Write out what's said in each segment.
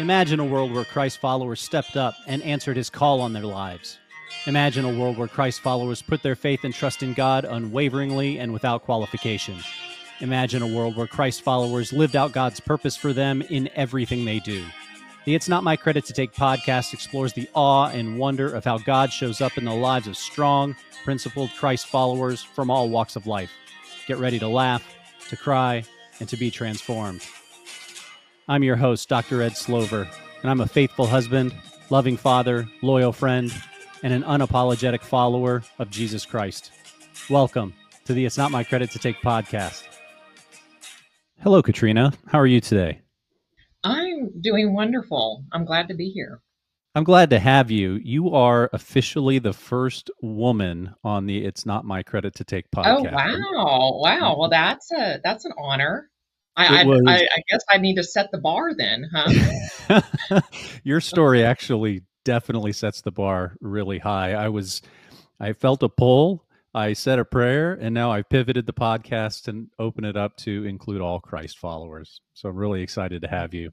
Imagine a world where Christ followers stepped up and answered his call on their lives. Imagine a world where Christ followers put their faith and trust in God unwaveringly and without qualification. Imagine a world where Christ followers lived out God's purpose for them in everything they do. The It's Not My Credit to Take podcast explores the awe and wonder of how God shows up in the lives of strong, principled Christ followers from all walks of life. Get ready to laugh, to cry, and to be transformed. I'm your host, Dr. Ed Slover, and I'm a faithful husband, loving father, loyal friend, and an unapologetic follower of Jesus Christ. Welcome to the It's Not My Credit to Take podcast. Hello, Katrina. How are you today? I'm doing wonderful. I'm glad to be here. I'm glad to have you. You are officially the first woman on the It's Not My Credit to Take oh, podcast. Oh wow. Wow. Well mm-hmm. that's a that's an honor. I, was... I, I, guess I need to set the bar then, huh? Your story actually definitely sets the bar really high. I was, I felt a pull. I said a prayer, and now I've pivoted the podcast and open it up to include all Christ followers. So I'm really excited to have you.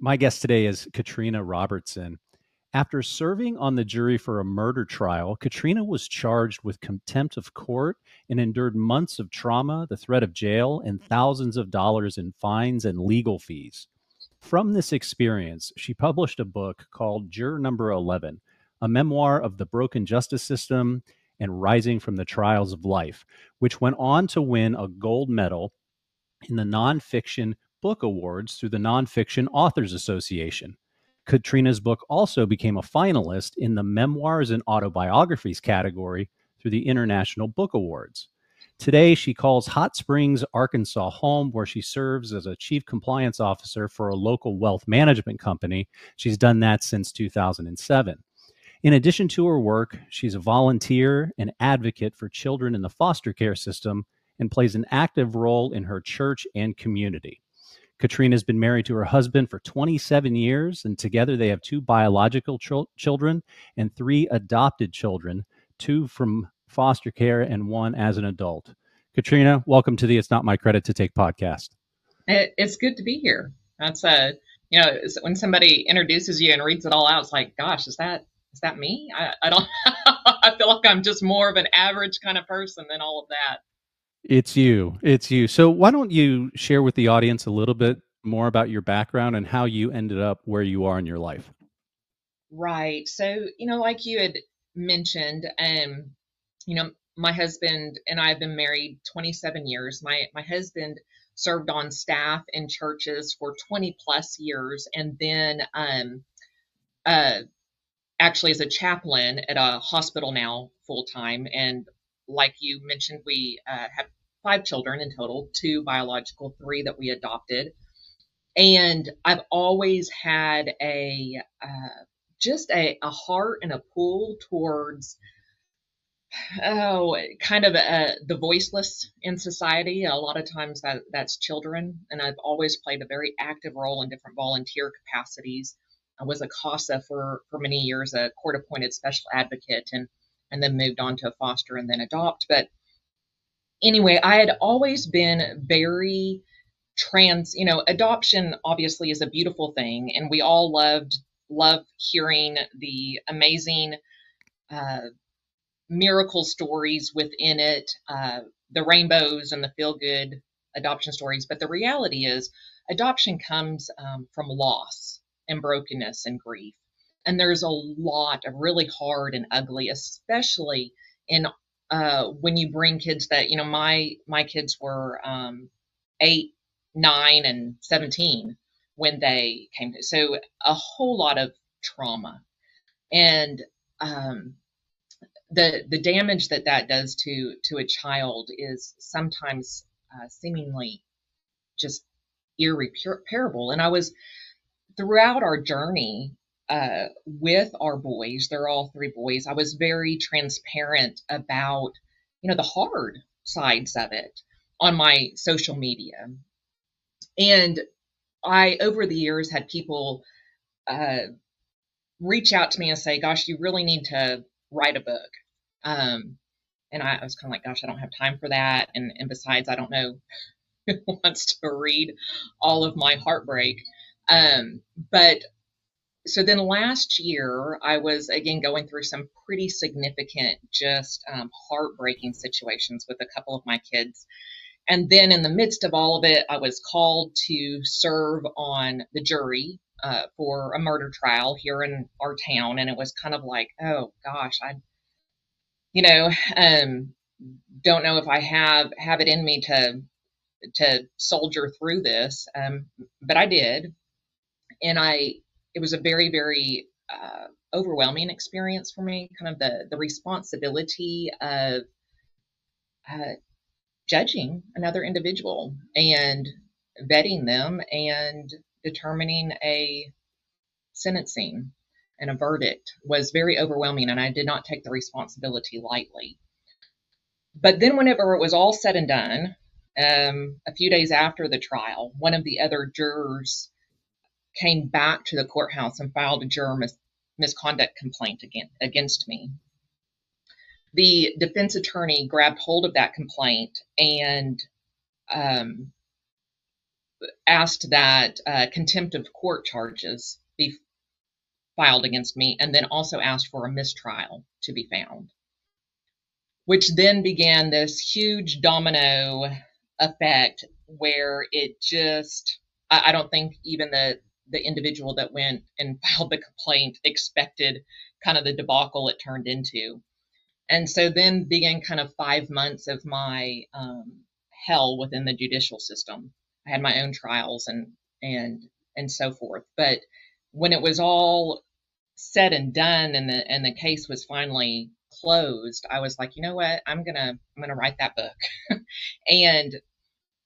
My guest today is Katrina Robertson. After serving on the jury for a murder trial, Katrina was charged with contempt of court and endured months of trauma, the threat of jail, and thousands of dollars in fines and legal fees. From this experience, she published a book called Juror Number 11, a memoir of the broken justice system and rising from the trials of life, which went on to win a gold medal in the Nonfiction Book Awards through the Nonfiction Authors Association. Katrina's book also became a finalist in the Memoirs and Autobiographies category through the International Book Awards. Today, she calls Hot Springs, Arkansas home, where she serves as a chief compliance officer for a local wealth management company. She's done that since 2007. In addition to her work, she's a volunteer and advocate for children in the foster care system and plays an active role in her church and community. Katrina has been married to her husband for 27 years, and together they have two biological ch- children and three adopted children, two from foster care and one as an adult. Katrina, welcome to the It's Not My Credit to Take podcast. It's good to be here. That's a, you know, when somebody introduces you and reads it all out, it's like, gosh, is that is that me? I, I don't. I feel like I'm just more of an average kind of person than all of that. It's you. It's you. So why don't you share with the audience a little bit more about your background and how you ended up where you are in your life? Right. So, you know, like you had mentioned, um, you know, my husband and I have been married 27 years. My my husband served on staff in churches for 20 plus years and then um, uh, actually as a chaplain at a hospital now full time and like you mentioned, we uh, have five children in total, two biological, three that we adopted. And I've always had a uh, just a, a heart and a pull towards oh kind of a, the voiceless in society. A lot of times that that's children. And i've always played a very active role in different volunteer capacities. I was a casa for for many years a court appointed special advocate. And and then moved on to foster and then adopt. But anyway, I had always been very trans, you know, adoption obviously is a beautiful thing, and we all loved love hearing the amazing uh, miracle stories within it, uh, the rainbows and the feel good adoption stories. But the reality is, adoption comes um, from loss and brokenness and grief. And there's a lot of really hard and ugly, especially in uh, when you bring kids that you know my my kids were um, eight, nine, and seventeen when they came. To, so a whole lot of trauma, and um, the the damage that that does to to a child is sometimes uh, seemingly just irreparable. And I was throughout our journey uh, with our boys, they're all three boys, I was very transparent about, you know, the hard sides of it on my social media. And I, over the years, had people uh, reach out to me and say, gosh, you really need to write a book. Um, and I, I was kind of like, gosh, I don't have time for that. And, and besides, I don't know who wants to read all of my heartbreak. Um, but so then last year, I was again going through some pretty significant, just um, heartbreaking situations with a couple of my kids. And then in the midst of all of it, I was called to serve on the jury uh, for a murder trial here in our town. And it was kind of like, oh gosh, I, you know, um, don't know if I have have it in me to to soldier through this, um, but I did, and I it was a very very uh, overwhelming experience for me. Kind of the the responsibility of uh, judging another individual and vetting them and determining a sentencing and a verdict was very overwhelming, and I did not take the responsibility lightly. But then, whenever it was all said and done, um, a few days after the trial, one of the other jurors came back to the courthouse and filed a juror mis- misconduct complaint again, against me. The defense attorney grabbed hold of that complaint and um, asked that uh, contempt of court charges be filed against me, and then also asked for a mistrial to be found, which then began this huge domino effect where it just, I, I don't think even the the individual that went and filed the complaint expected kind of the debacle it turned into. And so then began kind of five months of my um, hell within the judicial system. I had my own trials and and and so forth. But when it was all said and done and the and the case was finally closed, I was like, you know what? I'm gonna I'm gonna write that book. and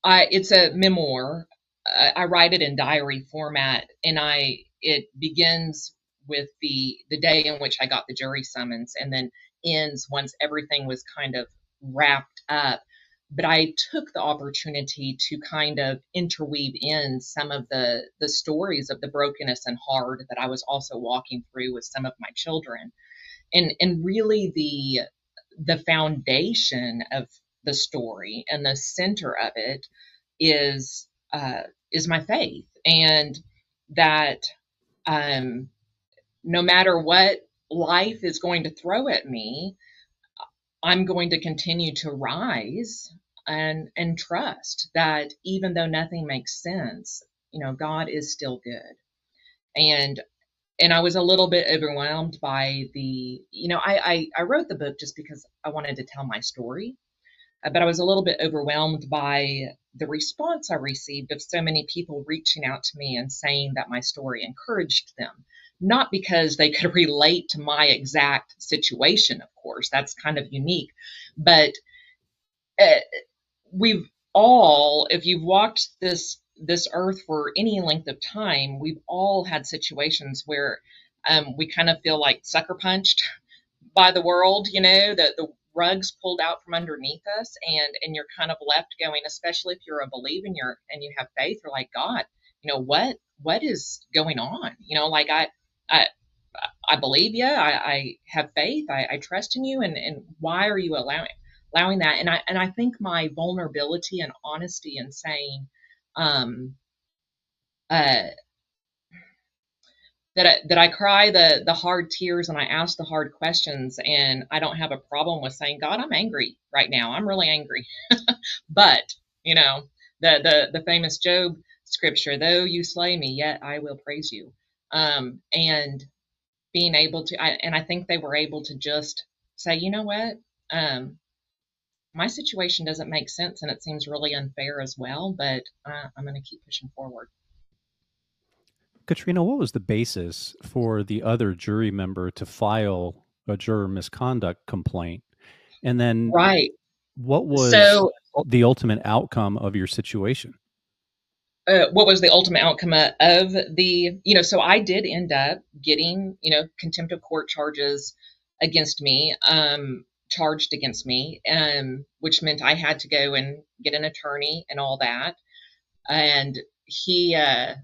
I it's a memoir. I, I write it in diary format, and I it begins with the the day in which I got the jury summons, and then ends once everything was kind of wrapped up but I took the opportunity to kind of interweave in some of the the stories of the brokenness and hard that I was also walking through with some of my children. And and really the the foundation of the story and the center of it is uh, is my faith and that um, no matter what life is going to throw at me, I'm going to continue to rise and and trust that even though nothing makes sense, you know, God is still good. And and I was a little bit overwhelmed by the, you know, I I, I wrote the book just because I wanted to tell my story, uh, but I was a little bit overwhelmed by the response I received of so many people reaching out to me and saying that my story encouraged them. Not because they could relate to my exact situation, of course, that's kind of unique, but uh, we've all, if you've walked this this earth for any length of time, we've all had situations where um, we kind of feel like sucker punched by the world, you know, that the rugs pulled out from underneath us and and you're kind of left going, especially if you're a believer and you're and you have faith, you're like, God, you know, what what is going on? You know, like I I I believe you. I, I have faith. I, I trust in you. And, and why are you allowing allowing that? And I and I think my vulnerability and honesty and saying, um, uh, that I, that I cry the the hard tears and I ask the hard questions and I don't have a problem with saying God I'm angry right now. I'm really angry. But you know the the the famous Job scripture though you slay me yet I will praise you. Um, and being able to I, and i think they were able to just say you know what? Um, my situation doesn't make sense and it seems really unfair as well but uh, i'm going to keep pushing forward katrina what was the basis for the other jury member to file a juror misconduct complaint? And then right. what was so, the ultimate outcome of your situation? Uh, what was the ultimate outcome of the you know so i did end up getting you know contempt of court charges against me um charged against me um which meant i had to go and get an attorney and all that. And he uh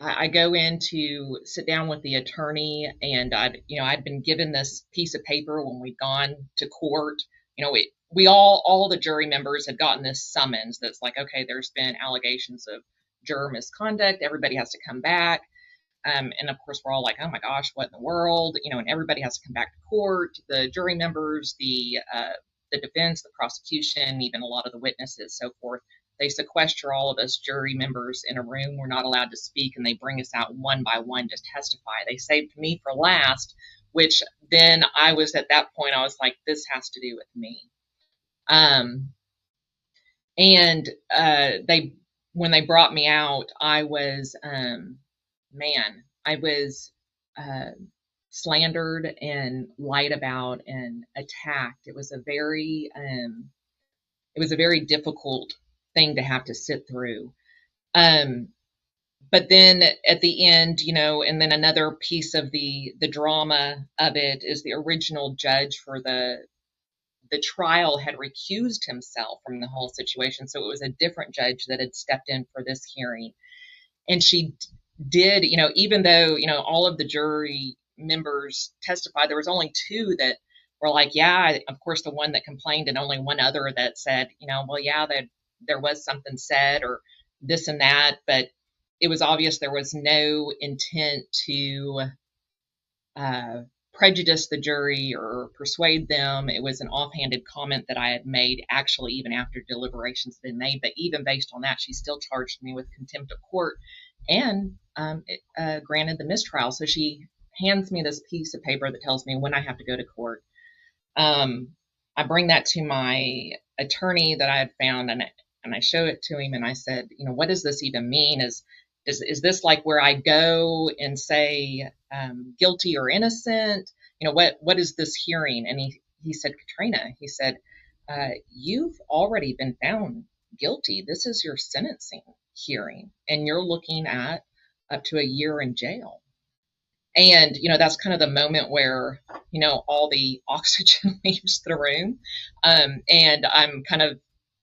I, go in to sit down with the attorney and i you know i'd been given this piece of paper when we'd gone to court you know it we all all the jury members had gotten this summons that's like okay there's been allegations of juror misconduct. Everybody has to come back. Um, and of course, we're all like, oh my gosh, what in the world? You know, and everybody has to come back to court. The jury members, the uh, the defense, the prosecution, even a lot of the witnesses, so forth. They sequester all of us jury members in a room. We're not allowed to speak, and they bring us out one by one to testify. They saved me for last, which then I was at that point, I was like, this has to do with me. Um, and uh, they, when they brought me out, I was, um, man, I was uh, slandered and lied about and attacked. It was a very, um, it was a very difficult thing to have to sit through. Um, but then at the end, you know, and then another piece of the the drama of it is the original judge for the the trial had recused himself from the whole situation, so it was a different judge that had stepped in for this hearing, and she did, you know, even though you know all of the jury members testified, there was only two that were like, yeah, of course, the one that complained, and only one other that said, you know, well, yeah, that there was something said or this and that, but it was obvious there was no intent to uh, prejudice the jury or persuade them. It was an offhanded comment that I had made, actually, even after deliberations had been made. But even based on that, she still charged me with contempt of court and um, it, uh, granted the mistrial. So she hands me this piece of paper that tells me when I have to go to court. Um, I bring that to my attorney that I had found, and and I show it to him, and I said, you know, what does this even mean? Is is, is this like where I go and say um, guilty or innocent? You know, what what is this hearing? And he he said, Katrina, he said, uh, you've already been found guilty. This is your sentencing hearing, and you're looking at up to a year in jail. And you know that's kind of the moment where you know all the oxygen leaves the room, um, and I'm kind of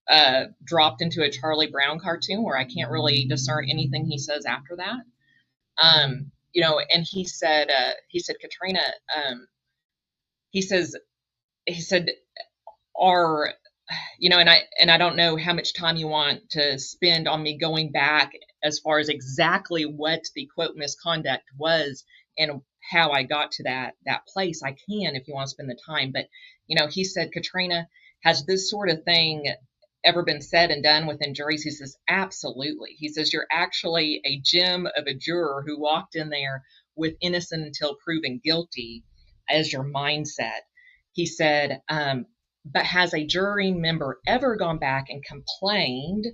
uh, dropped into a Charlie Brown cartoon where I can't really discern anything he says after that. Um, you know, and he said, uh, he said, Katrina, um, he says, he said, are, you know, and I, and I don't know how much time you want to spend on me going back as far as exactly what the quote misconduct was and how I got to that, that place. I can, if you want to spend the time, but, you know, he said, Katrina, has this sort of thing ever been said and done within juries? He says, absolutely. He says, you're actually a gem of a juror who walked in there with innocent until proven guilty as your mindset. He said, um, but has a jury member ever gone back and complained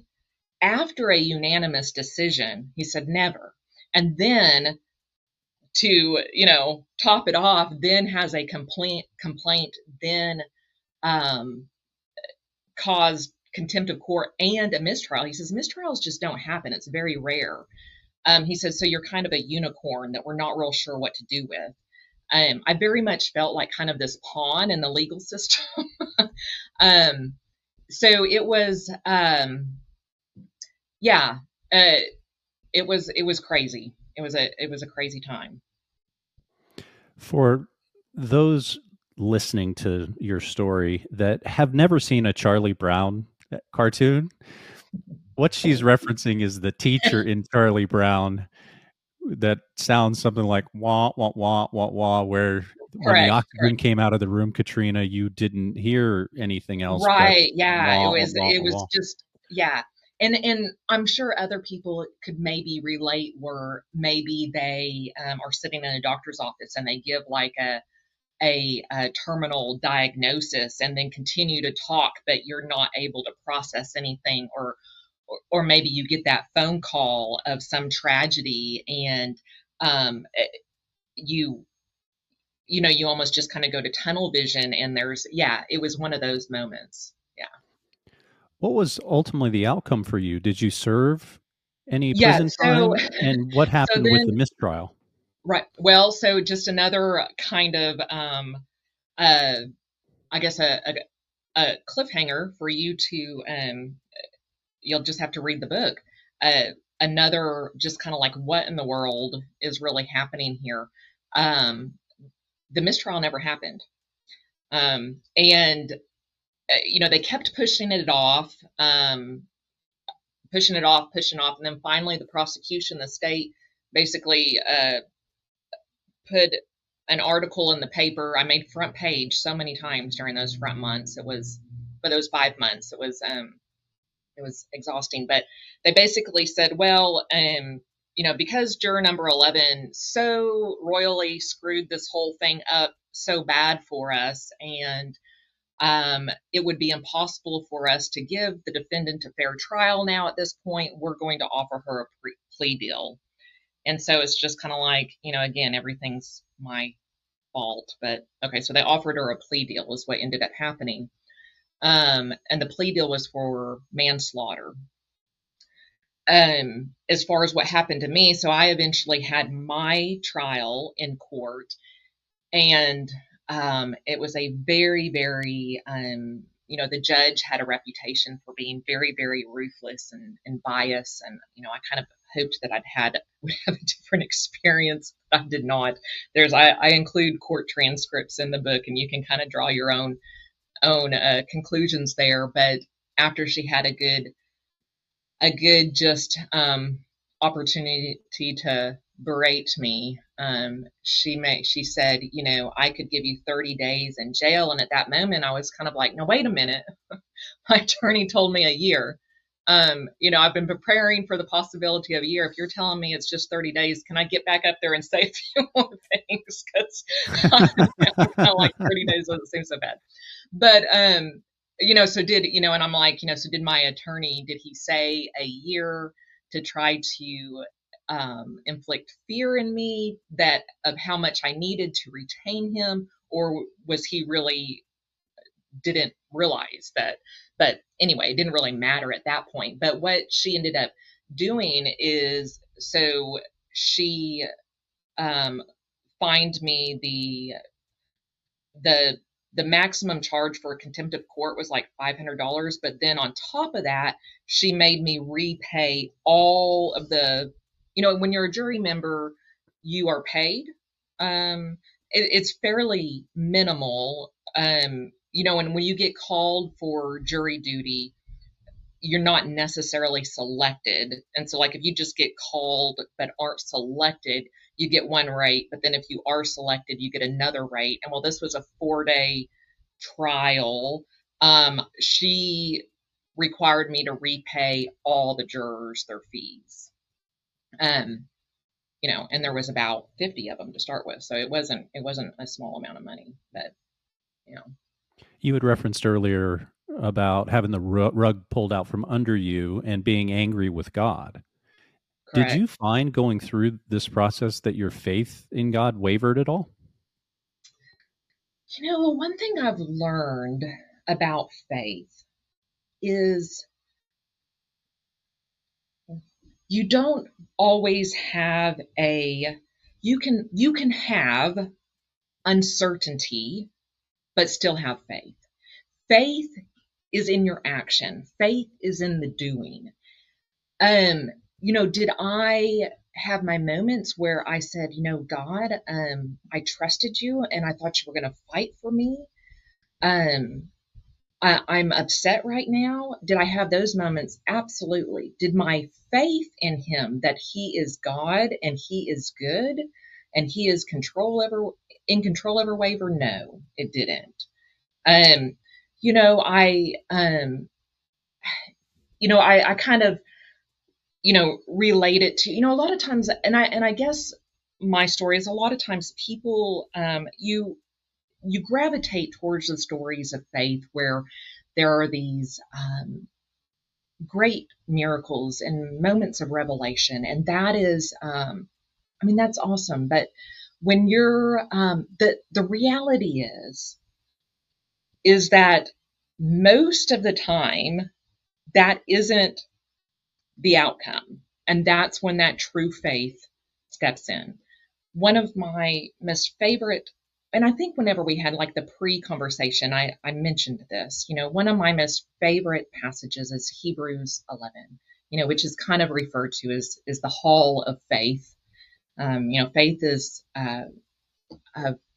after a unanimous decision? He said, never. And then to, you know, top it off, then has a complaint, complaint then um, caused contempt of court and a mistrial. He says mistrials just don't happen. It's very rare. Um, he says, so you're kind of a unicorn that we're not real sure what to do with. Um, I very much felt like kind of this pawn in the legal system. um, so it was, um, yeah, uh, it was it was crazy. It was a it was a crazy time. For those listening to your story that have never seen a Charlie Brown cartoon. What she's referencing is the teacher in Charlie Brown that sounds something like wah wah wah wah wah where when the oxygen correct. came out of the room katrina you didn't hear anything else right yeah wah, it was wah, it was wah. just yeah and and i'm sure other people could maybe relate where maybe they um, are sitting in a doctor's office and they give like a a, a, terminal diagnosis and then continue to talk, but you're not able to process anything, or, or, or maybe you get that phone call of some tragedy and um, eh, you you know you almost just kind of go to tunnel vision and there's yeah it was one of those moments. Yeah. What was ultimately the outcome for you? Did you serve any yeah, prison so, time? And what happened so then, with the mistrial Right. Well, so just another kind of, um, uh, I guess a, a, a cliffhanger for you to, um, you'll just have to read the book. Uh, another, just kind of like what in the world is really happening here. Um, the mistrial never happened. Um, and, uh, you know, they kept pushing it off. Um, pushing it off, pushing off, and then finally the prosecution, the state, basically uh, put an article in the paper. I made front page so many times during those front months. It was for those five months. It was um, it was exhausting. But they basically said, well, um, you know, because juror number eleven so royally screwed this whole thing up so bad for us, and um, it would be impossible for us to give the defendant a fair trial now at this point. We're going to offer her a plea deal. And so it's just kind of like, you know, again, everything's my fault. But okay, so they offered her a plea deal, is what ended up happening. Um, and the plea deal was for manslaughter. Um, as far as what happened to me, so I eventually had my trial in court, and um, it was a very, very, um, you know, the judge had a reputation for being very, very ruthless and, and biased. And, you know, I kind of hoped that I'd had would have a different experience. but I did not. There's I, I include court transcripts in the book, and you can kind of draw your own own uh, conclusions there. But after she had a good a good just um, opportunity to berate me. Um, she may, she said, you know, I could give you 30 days in jail. And at that moment, I was kind of like, no, wait a minute. My attorney told me a year. Um, you know, I've been preparing for the possibility of a year. If you're telling me it's just 30 days, can I get back up there and say a few more things? Because like 30 days doesn't seem so bad. But, um, you know, so did, you know, and I'm like, you know, so did my attorney, did he say a year to try to um, inflict fear in me that of how much I needed to retain him, or was he really didn't realize that? But anyway, it didn't really matter at that point. But what she ended up doing is so she um, fined me the the the maximum charge for contempt of court was like $500 but then on top of that she made me repay all of the you know, when you're a jury member, you are paid. Um, it, it's fairly minimal. Um, you know, and when you get called for jury duty, you're not necessarily selected. And so, like, if you just get called but aren't selected, you get one rate. But then if you are selected, you get another rate. And while this was a four day trial, um, she required me to repay all the jurors their fees. Um, you know, and there was about 50 of them to start with. So it wasn't, it wasn't a small amount of money, but you know. You had referenced earlier about having the rug pulled out from under you and being angry with God. Correct. Did you find going through this process that your faith in God wavered at all? You know, one thing I've learned about faith is you don't always have a you can you can have uncertainty but still have faith faith is in your action faith is in the doing um you know did i have my moments where i said you know god um i trusted you and i thought you were going to fight for me um I, I'm upset right now. Did I have those moments? Absolutely. Did my faith in Him that He is God and He is good and He is control ever in control ever waver? No, it didn't. Um, you know, I um, you know, I, I kind of, you know, relate it to, you know, a lot of times, and I and I guess my story is a lot of times people um, you you gravitate towards the stories of faith where there are these um, great miracles and moments of revelation, and that is, um, I mean, that's awesome. But when you're um, the the reality is is that most of the time that isn't the outcome, and that's when that true faith steps in. One of my most favorite and I think whenever we had like the pre-conversation, I, I mentioned this. You know, one of my most favorite passages is Hebrews 11. You know, which is kind of referred to as is the hall of faith. Um, you know, faith is uh,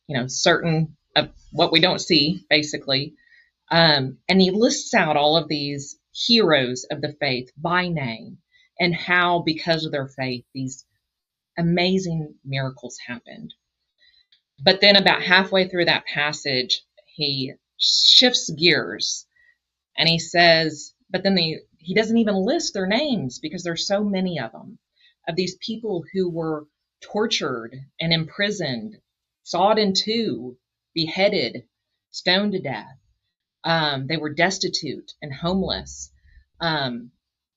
you know certain of what we don't see, basically. Um, and he lists out all of these heroes of the faith by name and how, because of their faith, these amazing miracles happened. But then, about halfway through that passage, he shifts gears and he says, but then the, he doesn't even list their names because there's so many of them, of these people who were tortured and imprisoned, sawed in two, beheaded, stoned to death. Um, they were destitute and homeless. Um,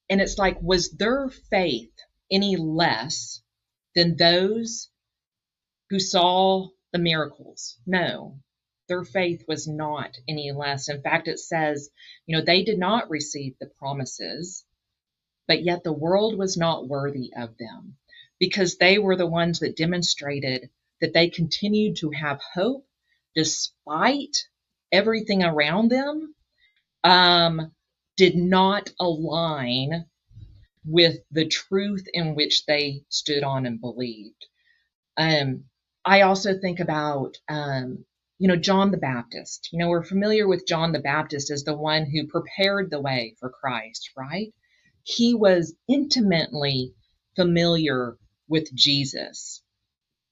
and it's like, was their faith any less than those who saw the miracles? No, their faith was not any less. In fact, it says, you know, they did not receive the promises, but yet the world was not worthy of them because they were the ones that demonstrated that they continued to have hope despite everything around them um, did not align with the truth in which they stood on and believed. Um, I also think about, um, you know, John the Baptist. You know, we're familiar with John the Baptist as the one who prepared the way for Christ, right? He was intimately familiar with Jesus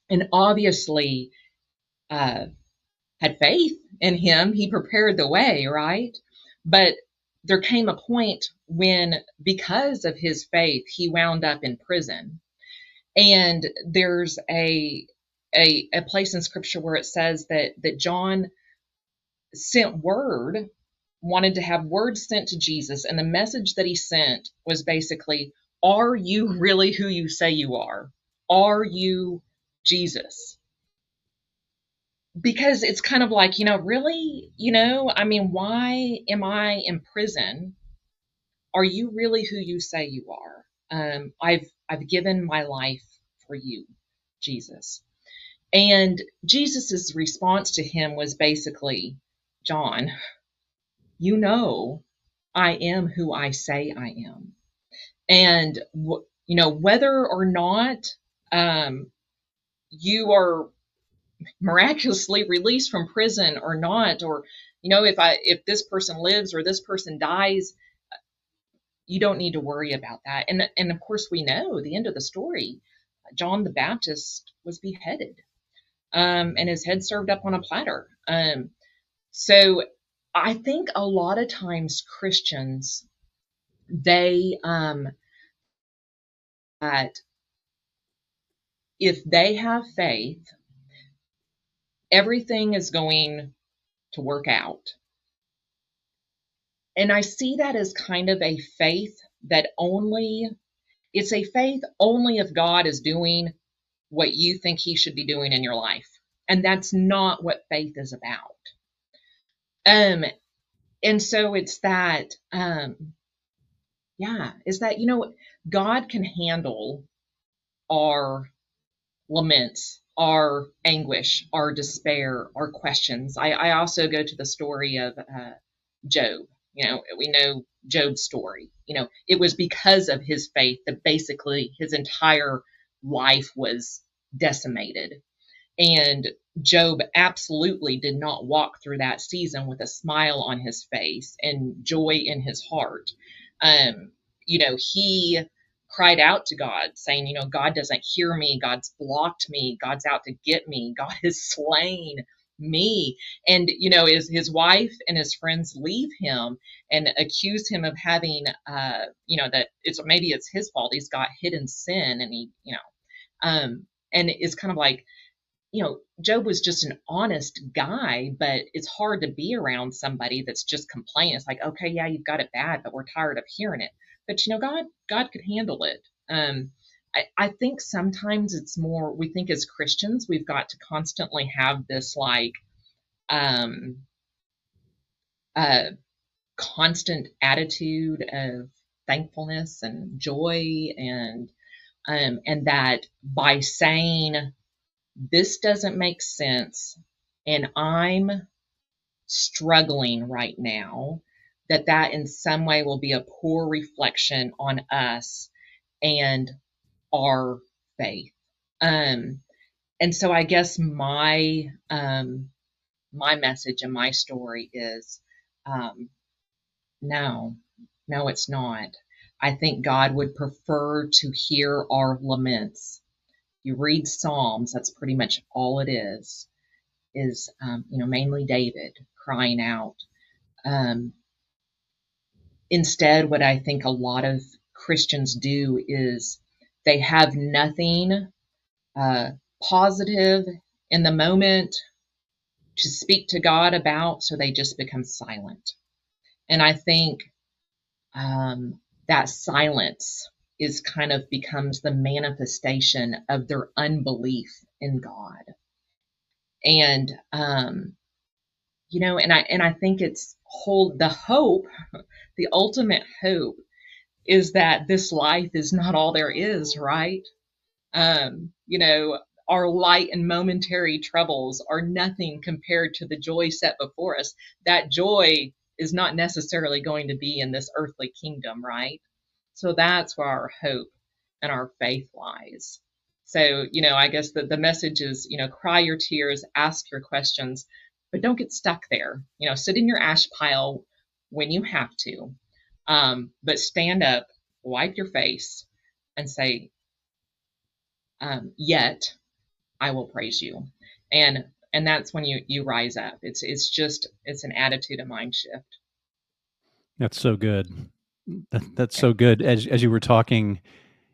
and obviously uh, had faith in him. He prepared the way, right? But there came a point when, because of his faith, he wound up in prison. And there's a a, a place in scripture where it says that that John sent word, wanted to have word sent to Jesus, and the message that he sent was basically, Are you really who you say you are? Are you Jesus? because it's kind of like, you know, really, you know, I mean, why am I in prison? Are you really who you say you are? Um, I've I've given my life for you, Jesus. And Jesus's response to him was basically, John, you know, I am who I say I am, and you know whether or not um, you are miraculously released from prison or not or you know if i if this person lives or this person dies you don't need to worry about that. And and of course we know the end of the story. John the baptist was beheaded um, and his head served up on a platter. Um, so i think a lot of times christians they um that if they have faith everything is going to work out. And I see that as kind of a faith that only, it's a faith only if God is doing what you think he should be doing in your life. And that's not what faith is about. Um, and so it's that, um, yeah, is that, you know, God can handle our laments our anguish, our despair, our questions. I, I also go to the story of uh, Job. You know, we know Job's story. You know, it was because of his faith that basically his entire life was decimated. And Job absolutely did not walk through that season with a smile on his face and joy in his heart. Um, you know, he cried out to God, saying, You know, God doesn't hear me. God's blocked me. God's out to get me. God has slain me. And, you know, his, his wife and his friends leave him and accuse him of having, uh, you know, that it's maybe it's his fault. He's got hidden sin and he, you know, um, and it's kind of like, you know, Job was just an honest guy, but it's hard to be around somebody that's just complaining. It's like, okay, yeah, you've got it bad, but we're tired of hearing it but you know god god could handle it um I, I think sometimes it's more we think as christians we've got to constantly have this like um uh constant attitude of thankfulness and joy and um and that by saying this doesn't make sense and i'm struggling right now that that in some way will be a poor reflection on us and our faith. Um, and so I guess my um, my message and my story is um, no, No, it's not. I think God would prefer to hear our laments. You read Psalms, that's pretty much all it is, is, um, you know, mainly David crying out. Um, instead, what I think a lot of Christians do is they have nothing uh, positive in the moment to speak to God about, so they just become silent. And I think um, that silence is kind of becomes the manifestation of their unbelief in God. And um, you know, and I and I think it's hold the hope, the ultimate hope is that this life is not all there is, right? Um, you know, our light and momentary troubles are nothing compared to the joy set before us. That joy is not necessarily going to be in this earthly kingdom, right? So that's where our hope and our faith lies. So, you know, I guess the, the message is, you know, cry your tears, ask your questions, but don't get stuck there. You know, sit in your ash pile when you have to, um, but stand up, wipe your face, and say, um, "Yet I will praise you," and and that's when you you rise up. It's it's just it's an attitude of mind shift. That's so good. That, that's so good. As as you were talking,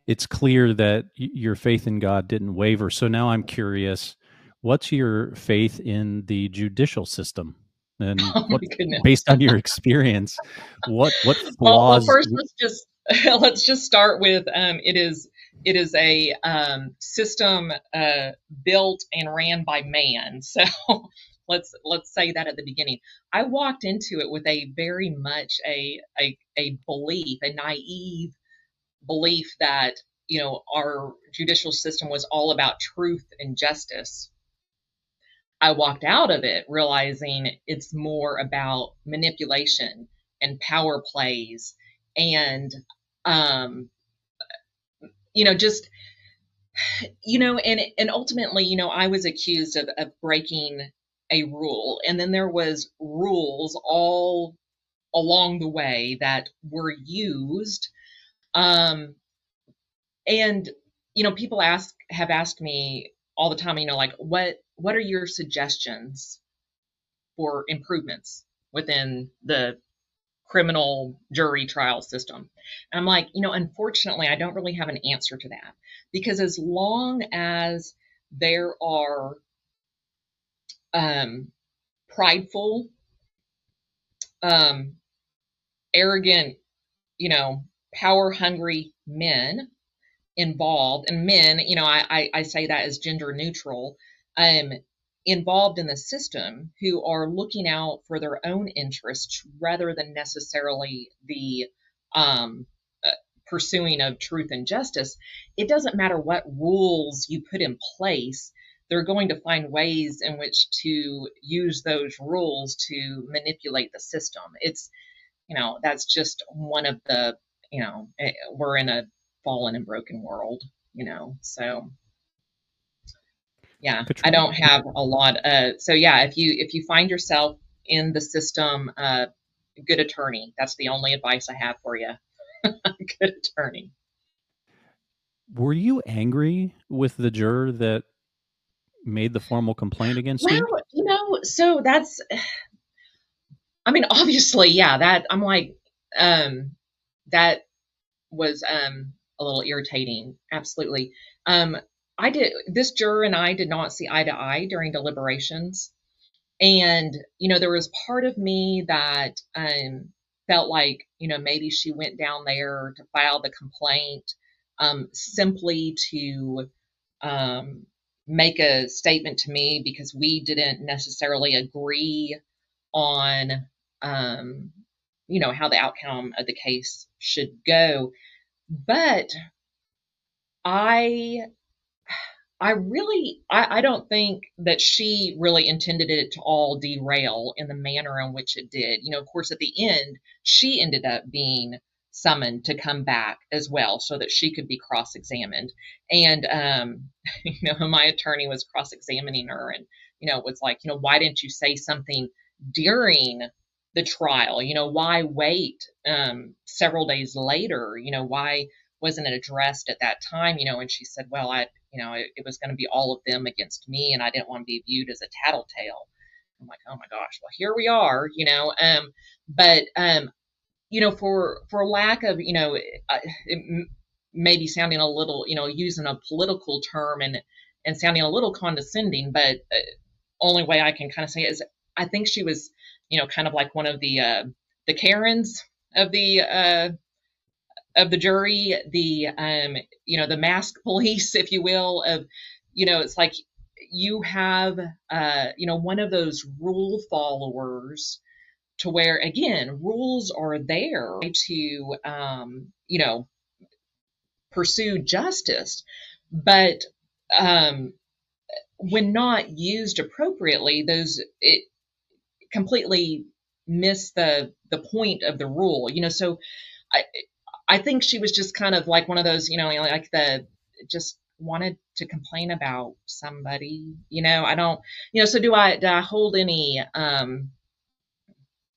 it's clear that y- your faith in God didn't waver. So now I'm curious, what's your faith in the judicial system? And Oh what, based on your experience, what what Well, well, first let's just let's just start with um, it is it is a um, system uh, built and ran by man. So let's let's say that at the beginning. I walked into it with a very much a a, a belief, a naive belief that you know our judicial system was all about truth and justice. I walked out of it realizing it's more about manipulation and power plays and um you know just you know and and ultimately you know I was accused of of breaking a rule. And then there was rules all along the way that were used. Um and you know people ask have asked me all the time you know like what what are your suggestions for improvements within the criminal jury trial system. And I'm like, you know, unfortunately, I don't really have an answer to that. Because as long as there are um, prideful, um, arrogant, you know, power hungry men involved, and men, you know, I, I, I say that as gender neutral, um, involved in the system who are looking out for their own interests rather than necessarily the um, uh, pursuing of truth and justice, it doesn't matter what rules you put in place, they're going to find ways in which to use those rules to manipulate the system. It's, you know, that's just one of the, you know, eh, we're in a fallen and broken world, you know, so. Yeah i don't have a lot uh so yeah if you if you find yourself in the system uh good attorney that's the only advice i have for you good attorney. Were you angry with the juror that made the formal complaint against you? well you know so that's i mean obviously yeah that i'm like um that was um a little irritating absolutely um i did this juror and i did not see eye to eye during deliberations and you know there was part of me that um felt like you know maybe she went down there to file the complaint um simply to um make a statement to me because we didn't necessarily agree on um you know how the outcome of the case should go. But i i really i, I don't think that she really intended it to all derail in the manner in which it did. You know of course at the end she ended up being summoned to come back as well so that she could be cross-examined and um you know my attorney was cross-examining her and you know was like you know why didn't you say something during the trial. You know, why wait um, several days later? You know, why wasn't it addressed at that time? You know, and she said, well, I, you know, it, it was going to be all of them against me, and I didn't want to be viewed as a tattletale. I'm like, oh my gosh, well here we are, you know. Um, but um, you know, for for lack of, you know, maybe sounding a little, you know, using a political term and and sounding a little condescending, but uh, only way I can kind of say is I think she was, you know, kind of like one of the uh, the Karens of the uh, of the jury, the um, you know, the mask police, if you will, of you know, it's like you have uh, you know, one of those rule followers to where again, rules are there to um, you know, pursue justice, but um, when not used appropriately, those it completely miss the the point of the rule. You know, so I I think she was just kind of like one of those, you know, like the just wanted to complain about somebody. You know, I don't, you know, so do I? Do I hold any um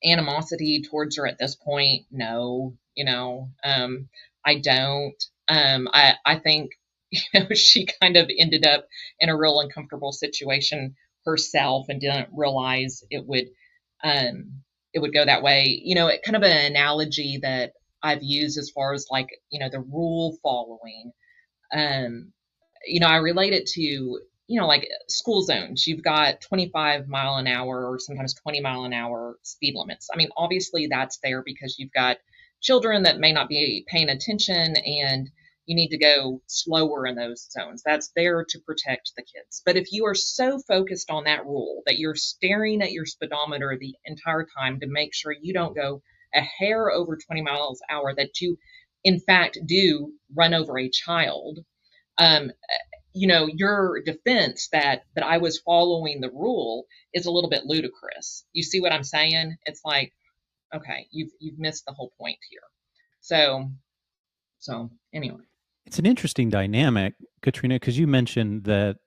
animosity towards her at this point? No, you know, um, I don't. Um, I I think you know she kind of ended up in a real uncomfortable situation herself and didn't realize it would um it would go that way. You know, it kind of an analogy that I've used as far as like you know the rule following. Um, you know, I relate it to you know like school zones. You've got 25 mile an hour or sometimes 20 mile an hour speed limits. I mean, obviously that's there because you've got children that may not be paying attention and you need to go slower in those zones. That's there to protect the kids. But if you are so focused on that rule that you're staring at your speedometer the entire time to make sure you don't go a hair over 20 miles an hour, that you in fact do run over a child, um, you know, your defense that that I was following the rule is a little bit ludicrous. You see what I'm saying? It's like, okay, you've you've missed the whole point here. So, so anyway. It's an interesting dynamic, Katrina, because you mentioned that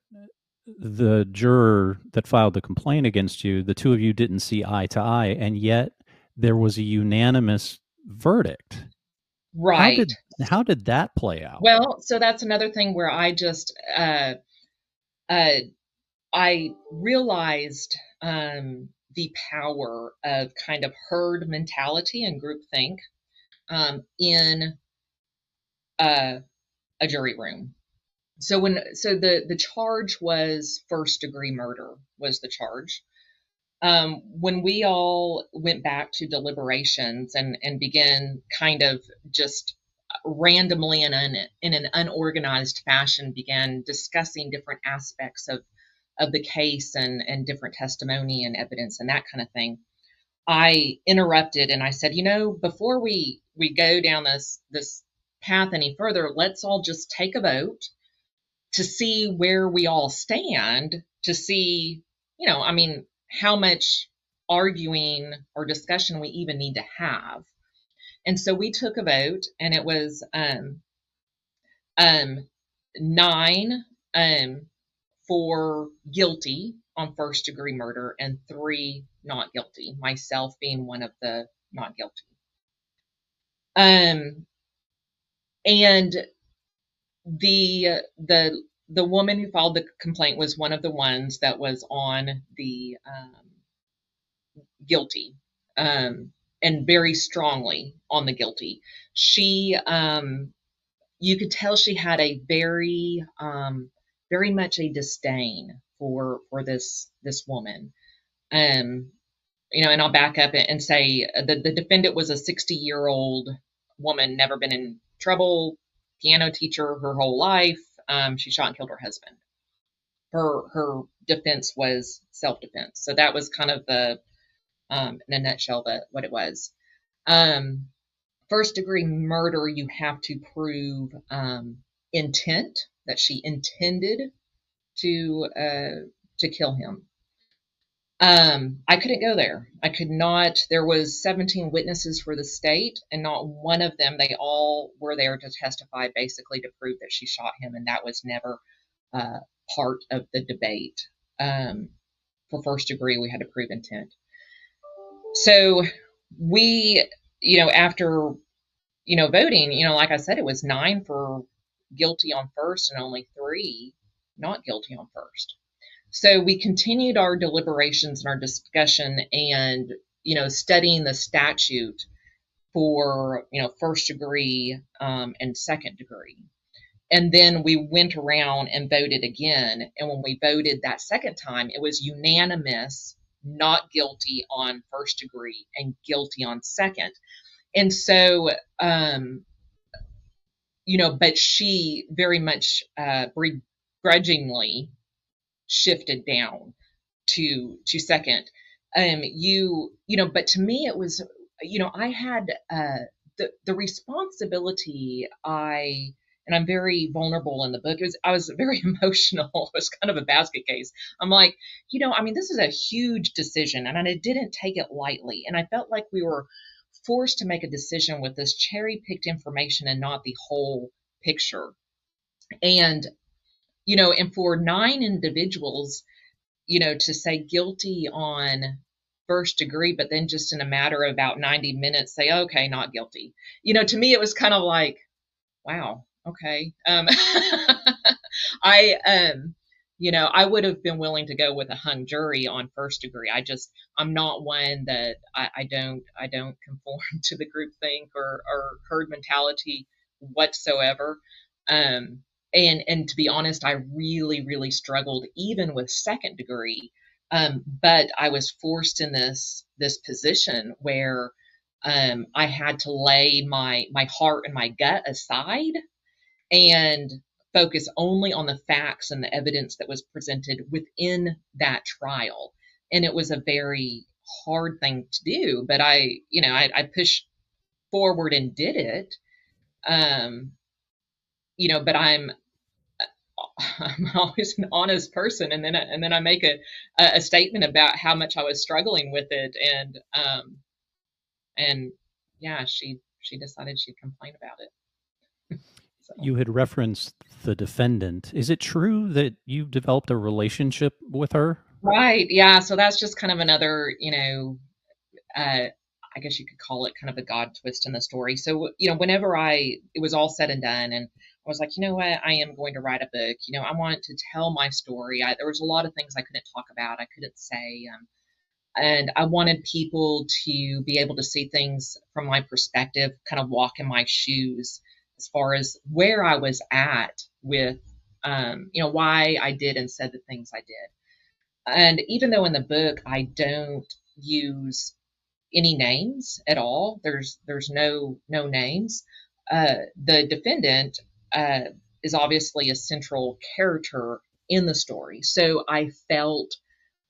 the juror that filed the complaint against you, the two of you didn't see eye to eye, and yet there was a unanimous verdict. Right. How did, how did that play out? Well, so that's another thing where I just uh, uh, I realized um, the power of kind of herd mentality and groupthink um, in uh, a jury room. So when so the the charge was first degree murder was the charge. Um, when we all went back to deliberations and and began kind of just randomly in an in an unorganized fashion began discussing different aspects of of the case and and different testimony and evidence and that kind of thing. I interrupted and I said, you know, before we we go down this this path any further, let's all just take a vote to see where we all stand, to see, you know, I mean, how much arguing or discussion we even need to have. And so we took a vote, and it was um, um, nine um, for guilty on first degree murder and three not guilty, myself being one of the not guilty. Um, and the the the woman who filed the complaint was one of the ones that was on the um, guilty um, and very strongly on the guilty. She, um, you could tell she had a very, um, very much a disdain for for this this woman. Um, you know, and I'll back up and say the the defendant was a 60 year old woman, never been in trouble, piano teacher her whole life. Um, she shot and killed her husband. Her her defense was self defense. So that was kind of the um, in a nutshell that what it was. Um, first degree murder, you have to prove um, intent that she intended to uh, to kill him. Um, I couldn't go there. I could not. There was 17 witnesses for the state, and not one of them. They all were there to testify, basically to prove that she shot him, and that was never uh, part of the debate. Um, for first degree, we had to prove intent. So we, you know, after, you know, voting, you know, like I said, it was nine for guilty on first and only three not guilty on first. So we continued our deliberations and our discussion and, you know, studying the statute for, you know, first degree um, and second degree. And then we went around and voted again. And when we voted that second time, it was unanimous, not guilty on first degree and guilty on second. And so, um, you know, but she very much uh, begrudgingly shifted down to to second. Um, you you know, but to me, it was you know, I had uh, the the responsibility. I and I'm very vulnerable in the book. It was, I was very emotional. It was kind of a basket case. I'm like, you know, I mean, this is a huge decision, and I didn't take it lightly. And I felt like we were forced to make a decision with this cherry picked information and not the whole picture. And, you know, and for nine individuals, you know, to say guilty on first degree, but then just in a matter of about 90 minutes say, okay, not guilty. You know, to me, it was kind of like, wow, okay. Um, I, um, you know, I would have been willing to go with a hung jury on first degree. I just, I'm not one that I, I don't, I don't conform to the group think or, or herd mentality whatsoever. Um, and, and to be honest, I really, really struggled even with second degree um, but I was forced in this this position where um, I had to lay my my heart and my gut aside and focus only on the facts and the evidence that was presented within that trial. And it was a very hard thing to do, but I, you know, I, I pushed forward and did it. Um, you know, but I'm I'm always an honest person, and then I, and then I make a a statement about how much I was struggling with it, and um, and yeah, she she decided she'd complain about it. so. You had referenced the defendant. Is it true that you've developed a relationship with her? Right. Yeah. So that's just kind of another, you know, uh, I guess you could call it kind of a God twist in the story. So, you know, whenever I, it was all said and done, and I was like, you know what, I am going to write a book. You know, I wanted to tell my story. I, there was a lot of things I couldn't talk about, I couldn't say. Um, and I wanted people to be able to see things from my perspective, kind of walk in my shoes as far as where I was at with, um, you know, why I did and said the things I did. And even though in the book I don't use any names at all. There's there's no no names. Uh, the defendant uh, is obviously a central character in the story, so I felt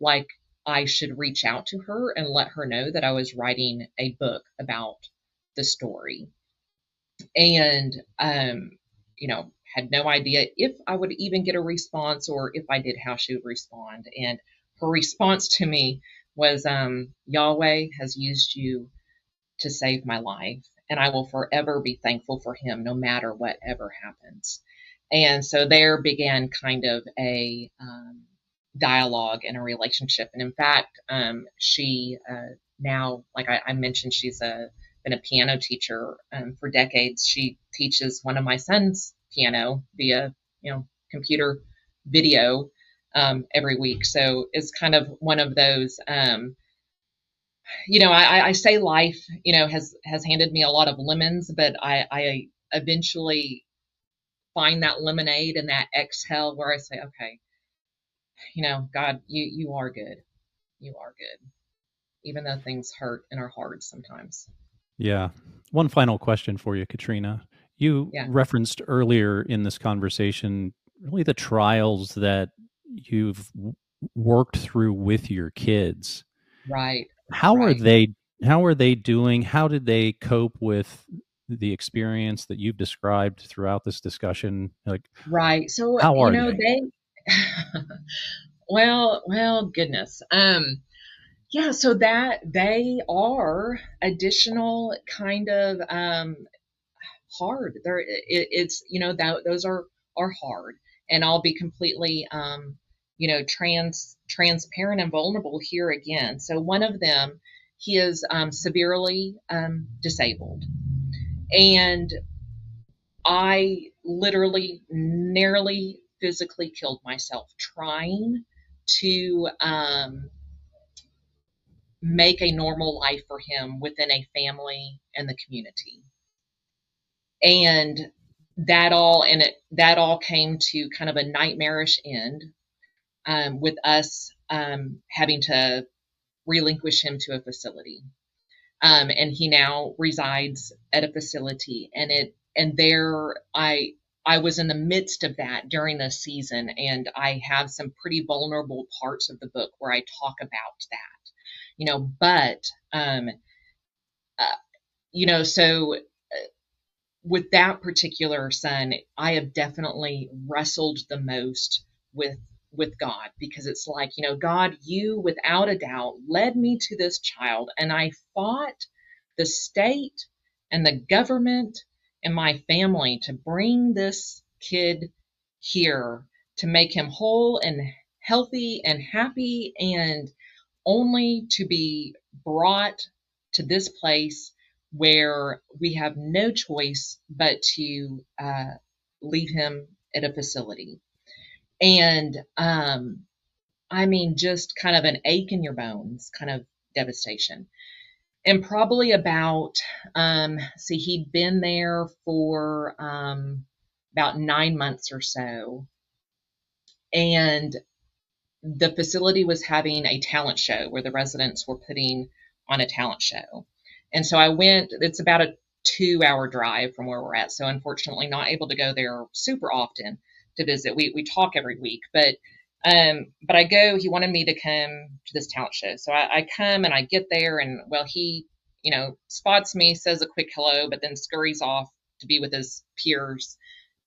like I should reach out to her and let her know that I was writing a book about the story, and um, you know had no idea if I would even get a response or if I did how she would respond. And her response to me was um, Yahweh has used you to save my life, and I will forever be thankful for him no matter whatever happens. And so there began kind of a um, dialogue and a relationship. And in fact, um, she uh, now, like I, I, mentioned, she's a been a piano teacher um, for decades. She teaches one of my sons piano via you know computer video um, every week. So it's kind of one of those. You know, I, I say life, you know, has has handed me a lot of lemons, but I, I eventually find that lemonade and that exhale where I say, okay, you know, God, you you are good, you are good, even though things hurt and are hard sometimes. Yeah. One final question for you, Katrina. You yeah. referenced earlier in this conversation really the trials that you've worked through with your kids. Right. How right. are they how are they doing? How did they cope with the experience that you've described throughout this discussion? Like Right. So how are you know, they, they well, well, goodness. Um yeah, so that they are additional kind of um hard. They're it, it's you know that those are are hard and I'll be completely, um, you know, trans transparent and vulnerable here again. So one of them he is um, severely um, disabled. And I literally nearly physically killed myself trying to um, make a normal life for him within a family and the community. And that all and it that all came to kind of a nightmarish end um, with us um, having to relinquish him to a facility. Um, and he now resides at a facility and it and there I I was in the midst of that during the season and I have some pretty vulnerable parts of the book where I talk about that. You know, but um uh, you know, so uh, with that particular son, I have definitely wrestled the most with with God because it's like, you know, God, you without a doubt led me to this child and I fought the state and the government and my family to bring this kid here to make him whole and healthy and happy and only to be brought to this place where we have no choice but to uh, leave him at a facility and um, I mean, just kind of an ache in your bones, kind of devastation. And probably about, um, see, he'd been there for um, about nine months or so. And the facility was having a talent show where the residents were putting on a talent show. And so I went, it's about a two hour drive from where we're at. So unfortunately, not able to go there super often to visit. We we talk every week, but um, but I go. He wanted me to come to this talent show, so I, I come and I get there, and well, he you know spots me, says a quick hello, but then scurries off to be with his peers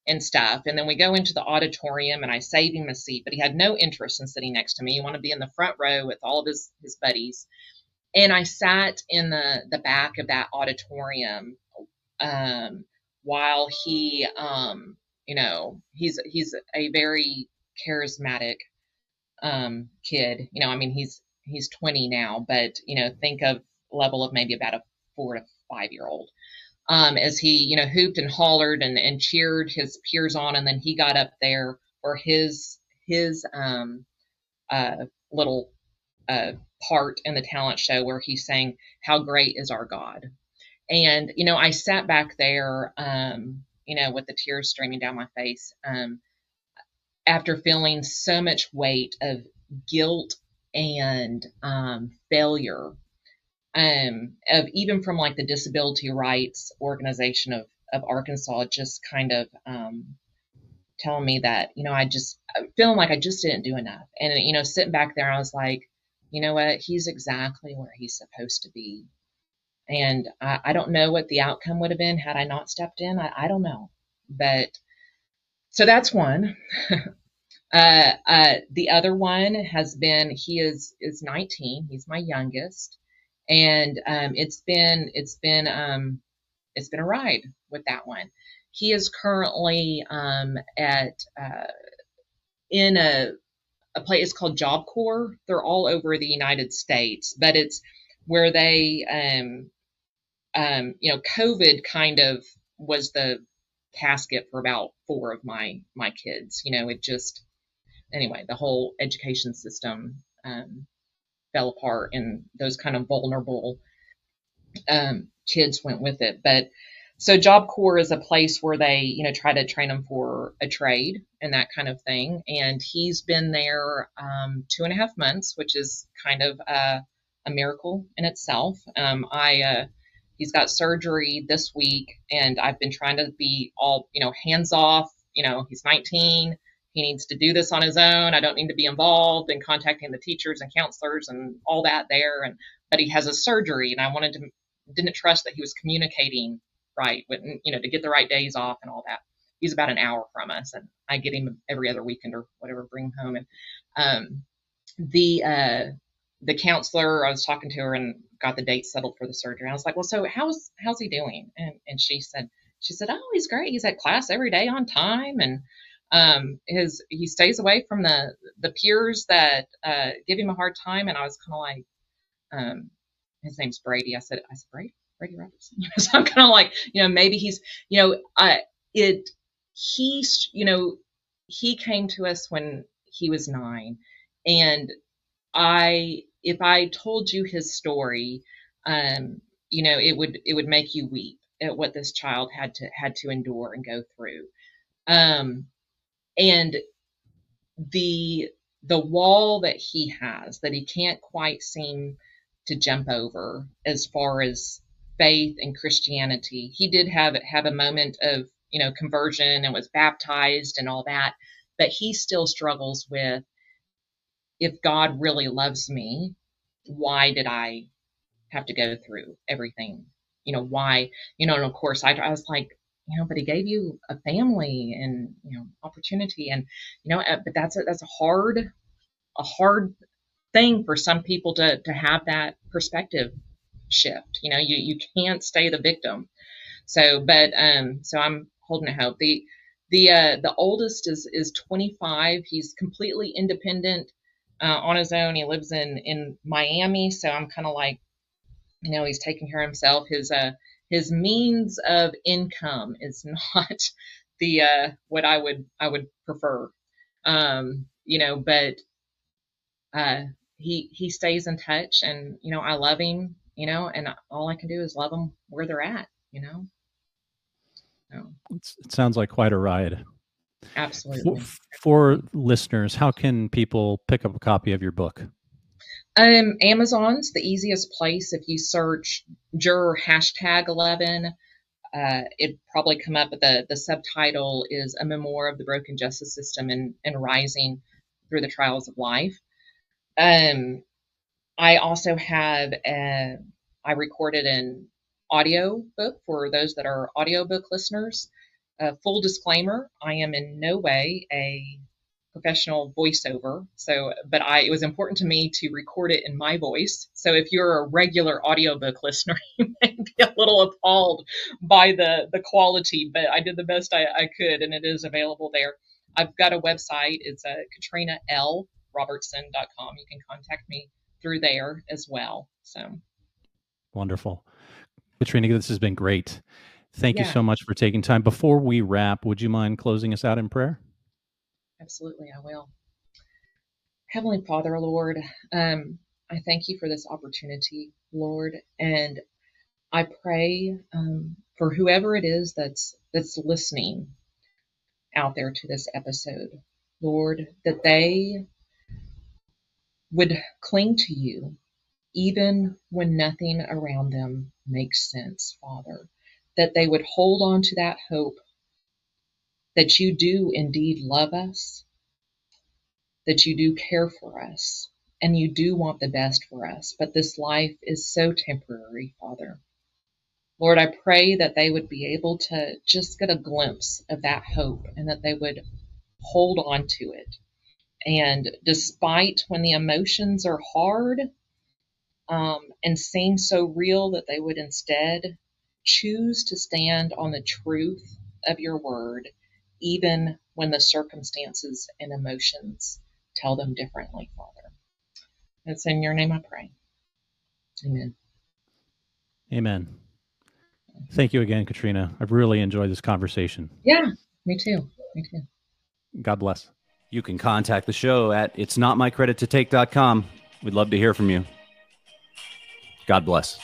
and stuff. And then we go into the auditorium, and I save him a seat, but he had no interest in sitting next to me. He wanted to be in the front row with all of his his buddies. And I sat in the the back of that auditorium um, while he um, you know, he's he's a very charismatic um, kid. You know, I mean, he's he's 20 now, but you know, think of level of maybe about a four to five year old. Um, as he, you know, hooped and hollered and, and cheered his peers on, and then he got up there for his his um, uh, little uh, part in the talent show where he's saying, "How great is our God?" And you know, I sat back there um, you know, with the tears streaming down my face, um, after feeling so much weight of guilt and um, failure, um, of even from like the disability rights organization of, of Arkansas, just kind of um, telling me that, you know, I just feeling like I just didn't do enough. And, you know, sitting back there, I was like, you know what? He's exactly where he's supposed to be. And I, I don't know what the outcome would have been had I not stepped in. I, I don't know. But so that's one. uh, uh, the other one has been he is is 19. He's my youngest, and um, it's been it's been um, it's been a ride with that one. He is currently um, at uh, in a a place called Job Corps. They're all over the United States, but it's where they um, um, you know, COVID kind of was the casket for about four of my my kids. You know, it just anyway, the whole education system um, fell apart, and those kind of vulnerable um, kids went with it. But so Job Corps is a place where they, you know, try to train them for a trade and that kind of thing. And he's been there um, two and a half months, which is kind of a, a miracle in itself. Um, I uh, He's got surgery this week, and I've been trying to be all, you know, hands off. You know, he's 19. He needs to do this on his own. I don't need to be involved in contacting the teachers and counselors and all that there. And but he has a surgery, and I wanted to didn't trust that he was communicating right, with, you know, to get the right days off and all that. He's about an hour from us, and I get him every other weekend or whatever, bring him home. And um, the uh, the counselor, I was talking to her and got the date settled for the surgery. I was like, well, so how's how's he doing? And and she said she said, oh, he's great. He's at class every day on time, and um, his he stays away from the the peers that uh, give him a hard time. And I was kind of like, um, his name's Brady. I said, I said, Brady, Brady Robertson. so I'm kind of like, you know, maybe he's, you know, uh, it, he's, you know, he came to us when he was nine. And I, if I told you his story, um, you know, it would, it would make you weep at what this child had to, had to endure and go through. Um, and the, the wall that he has that he can't quite seem to jump over as far as faith and Christianity. He did have have a moment of you know conversion and was baptized and all that, but he still struggles with if God really loves me, why did I have to go through everything? You know why? You know, and of course I, I was like, you know, but he gave you a family and you know opportunity, and you know, uh, but that's a, that's a hard a hard thing for some people to to have that perspective shift. You know, you you can't stay the victim. So, but um, so I'm holding a hope. The the uh, the oldest is is 25. He's completely independent uh, on his own. He lives in in Miami, so I'm kind of like, you know, he's taking care of himself. His uh his means of income is not the uh what I would I would prefer. Um, you know, but uh he he stays in touch and you know I love him you know, and all I can do is love them where they're at, you know. So. It sounds like quite a ride. Absolutely. For, for, listeners, how can people pick up a copy of your book? Um, Amazon's the easiest place. If you search juror hashtag 11, uh, it probably come up. But the the subtitle is a memoir of the broken justice system and and rising through the trials of life. Um, I also have a, I recorded an audio book for those that are audiobook listeners. Uh, full disclaimer, I am in no way a professional voiceover. So, but I, it was important to me to record it in my voice. So if you're a regular audiobook listener, you may be a little appalled by the, the quality, but I did the best I, I could and it is available there. I've got a website. It's a uh, Katrina L Robertson.com. You can contact me through there as well. So wonderful. Katrina, this has been great. Thank yeah. you so much for taking time. Before we wrap, would you mind closing us out in prayer? Absolutely, I will. Heavenly Father, Lord, um, I thank you for this opportunity, Lord, and I pray um, for whoever it is that's that's listening out there to this episode, Lord, that they would cling to you even when nothing around them makes sense, Father. That they would hold on to that hope that you do indeed love us, that you do care for us, and you do want the best for us. But this life is so temporary, Father. Lord, I pray that they would be able to just get a glimpse of that hope and that they would hold on to it and despite when the emotions are hard um, and seem so real that they would instead choose to stand on the truth of your word, even when the circumstances and emotions tell them differently, Father. It's in your name I pray. Amen. Amen. Thank you again, Katrina. I've really enjoyed this conversation. Yeah, me too. Me too. God bless. You can contact the show at it's not my credit to take.com. We'd love to hear from you. God bless.